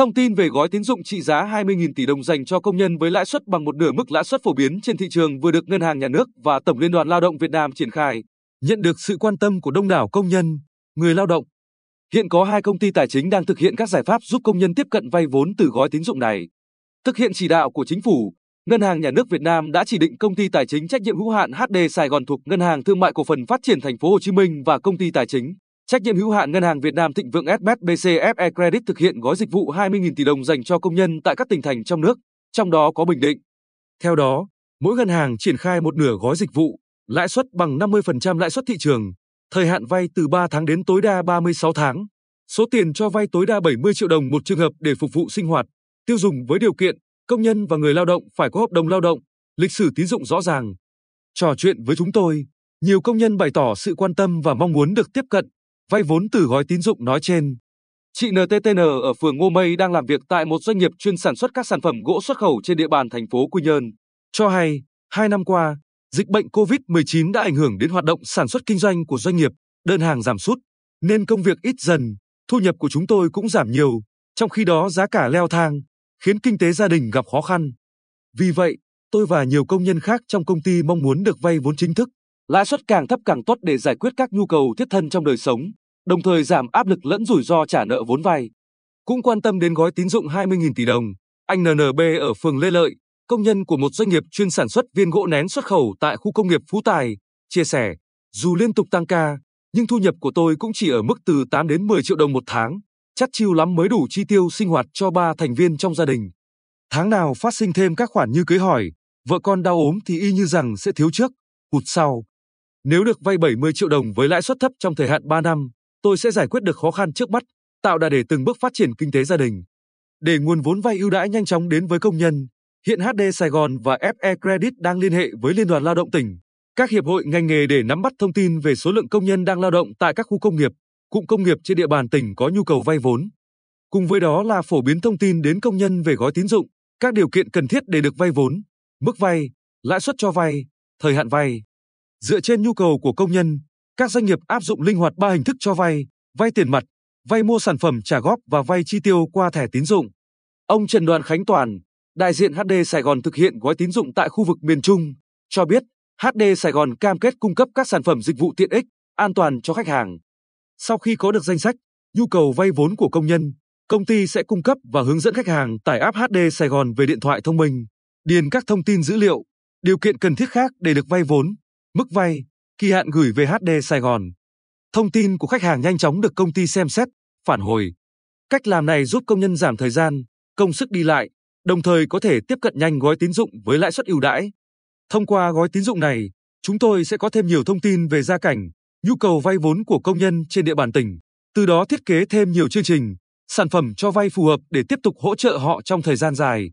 Thông tin về gói tín dụng trị giá 20.000 tỷ đồng dành cho công nhân với lãi suất bằng một nửa mức lãi suất phổ biến trên thị trường vừa được Ngân hàng Nhà nước và Tổng Liên đoàn Lao động Việt Nam triển khai, nhận được sự quan tâm của đông đảo công nhân, người lao động. Hiện có hai công ty tài chính đang thực hiện các giải pháp giúp công nhân tiếp cận vay vốn từ gói tín dụng này. Thực hiện chỉ đạo của chính phủ, Ngân hàng Nhà nước Việt Nam đã chỉ định công ty tài chính trách nhiệm hữu hạn HD Sài Gòn thuộc Ngân hàng Thương mại Cổ phần Phát triển Thành phố Hồ Chí Minh và công ty tài chính trách nhiệm hữu hạn Ngân hàng Việt Nam Thịnh Vượng SBC Credit thực hiện gói dịch vụ 20.000 tỷ đồng dành cho công nhân tại các tỉnh thành trong nước, trong đó có Bình Định. Theo đó, mỗi ngân hàng triển khai một nửa gói dịch vụ, lãi suất bằng 50% lãi suất thị trường, thời hạn vay từ 3 tháng đến tối đa 36 tháng. Số tiền cho vay tối đa 70 triệu đồng một trường hợp để phục vụ sinh hoạt, tiêu dùng với điều kiện công nhân và người lao động phải có hợp đồng lao động, lịch sử tín dụng rõ ràng. Trò chuyện với chúng tôi, nhiều công nhân bày tỏ sự quan tâm và mong muốn được tiếp cận vay vốn từ gói tín dụng nói trên. Chị NTTN ở phường Ngô Mây đang làm việc tại một doanh nghiệp chuyên sản xuất các sản phẩm gỗ xuất khẩu trên địa bàn thành phố Quy Nhơn. Cho hay, hai năm qua, dịch bệnh COVID-19 đã ảnh hưởng đến hoạt động sản xuất kinh doanh của doanh nghiệp, đơn hàng giảm sút, nên công việc ít dần, thu nhập của chúng tôi cũng giảm nhiều, trong khi đó giá cả leo thang, khiến kinh tế gia đình gặp khó khăn. Vì vậy, tôi và nhiều công nhân khác trong công ty mong muốn được vay vốn chính thức, lãi suất càng thấp càng tốt để giải quyết các nhu cầu thiết thân trong đời sống, đồng thời giảm áp lực lẫn rủi ro trả nợ vốn vay. Cũng quan tâm đến gói tín dụng 20.000 tỷ đồng, anh NNB ở phường Lê Lợi, công nhân của một doanh nghiệp chuyên sản xuất viên gỗ nén xuất khẩu tại khu công nghiệp Phú Tài, chia sẻ, dù liên tục tăng ca, nhưng thu nhập của tôi cũng chỉ ở mức từ 8 đến 10 triệu đồng một tháng, chắc chiêu lắm mới đủ chi tiêu sinh hoạt cho ba thành viên trong gia đình. Tháng nào phát sinh thêm các khoản như cưới hỏi, vợ con đau ốm thì y như rằng sẽ thiếu trước, hụt sau. Nếu được vay 70 triệu đồng với lãi suất thấp trong thời hạn 3 năm, tôi sẽ giải quyết được khó khăn trước mắt, tạo đà để từng bước phát triển kinh tế gia đình. Để nguồn vốn vay ưu đãi nhanh chóng đến với công nhân, hiện HD Sài Gòn và FE Credit đang liên hệ với Liên đoàn Lao động tỉnh, các hiệp hội ngành nghề để nắm bắt thông tin về số lượng công nhân đang lao động tại các khu công nghiệp, cụm công nghiệp trên địa bàn tỉnh có nhu cầu vay vốn. Cùng với đó là phổ biến thông tin đến công nhân về gói tín dụng, các điều kiện cần thiết để được vay vốn, mức vay, lãi suất cho vay, thời hạn vay. Dựa trên nhu cầu của công nhân, các doanh nghiệp áp dụng linh hoạt ba hình thức cho vay, vay tiền mặt, vay mua sản phẩm trả góp và vay chi tiêu qua thẻ tín dụng. Ông Trần Đoàn Khánh Toàn, đại diện HD Sài Gòn thực hiện gói tín dụng tại khu vực miền Trung, cho biết HD Sài Gòn cam kết cung cấp các sản phẩm dịch vụ tiện ích, an toàn cho khách hàng. Sau khi có được danh sách, nhu cầu vay vốn của công nhân, công ty sẽ cung cấp và hướng dẫn khách hàng tải app HD Sài Gòn về điện thoại thông minh, điền các thông tin dữ liệu, điều kiện cần thiết khác để được vay vốn, mức vay, kỳ hạn gửi về HD Sài Gòn. Thông tin của khách hàng nhanh chóng được công ty xem xét, phản hồi. Cách làm này giúp công nhân giảm thời gian, công sức đi lại, đồng thời có thể tiếp cận nhanh gói tín dụng với lãi suất ưu đãi. Thông qua gói tín dụng này, chúng tôi sẽ có thêm nhiều thông tin về gia cảnh, nhu cầu vay vốn của công nhân trên địa bàn tỉnh, từ đó thiết kế thêm nhiều chương trình, sản phẩm cho vay phù hợp để tiếp tục hỗ trợ họ trong thời gian dài.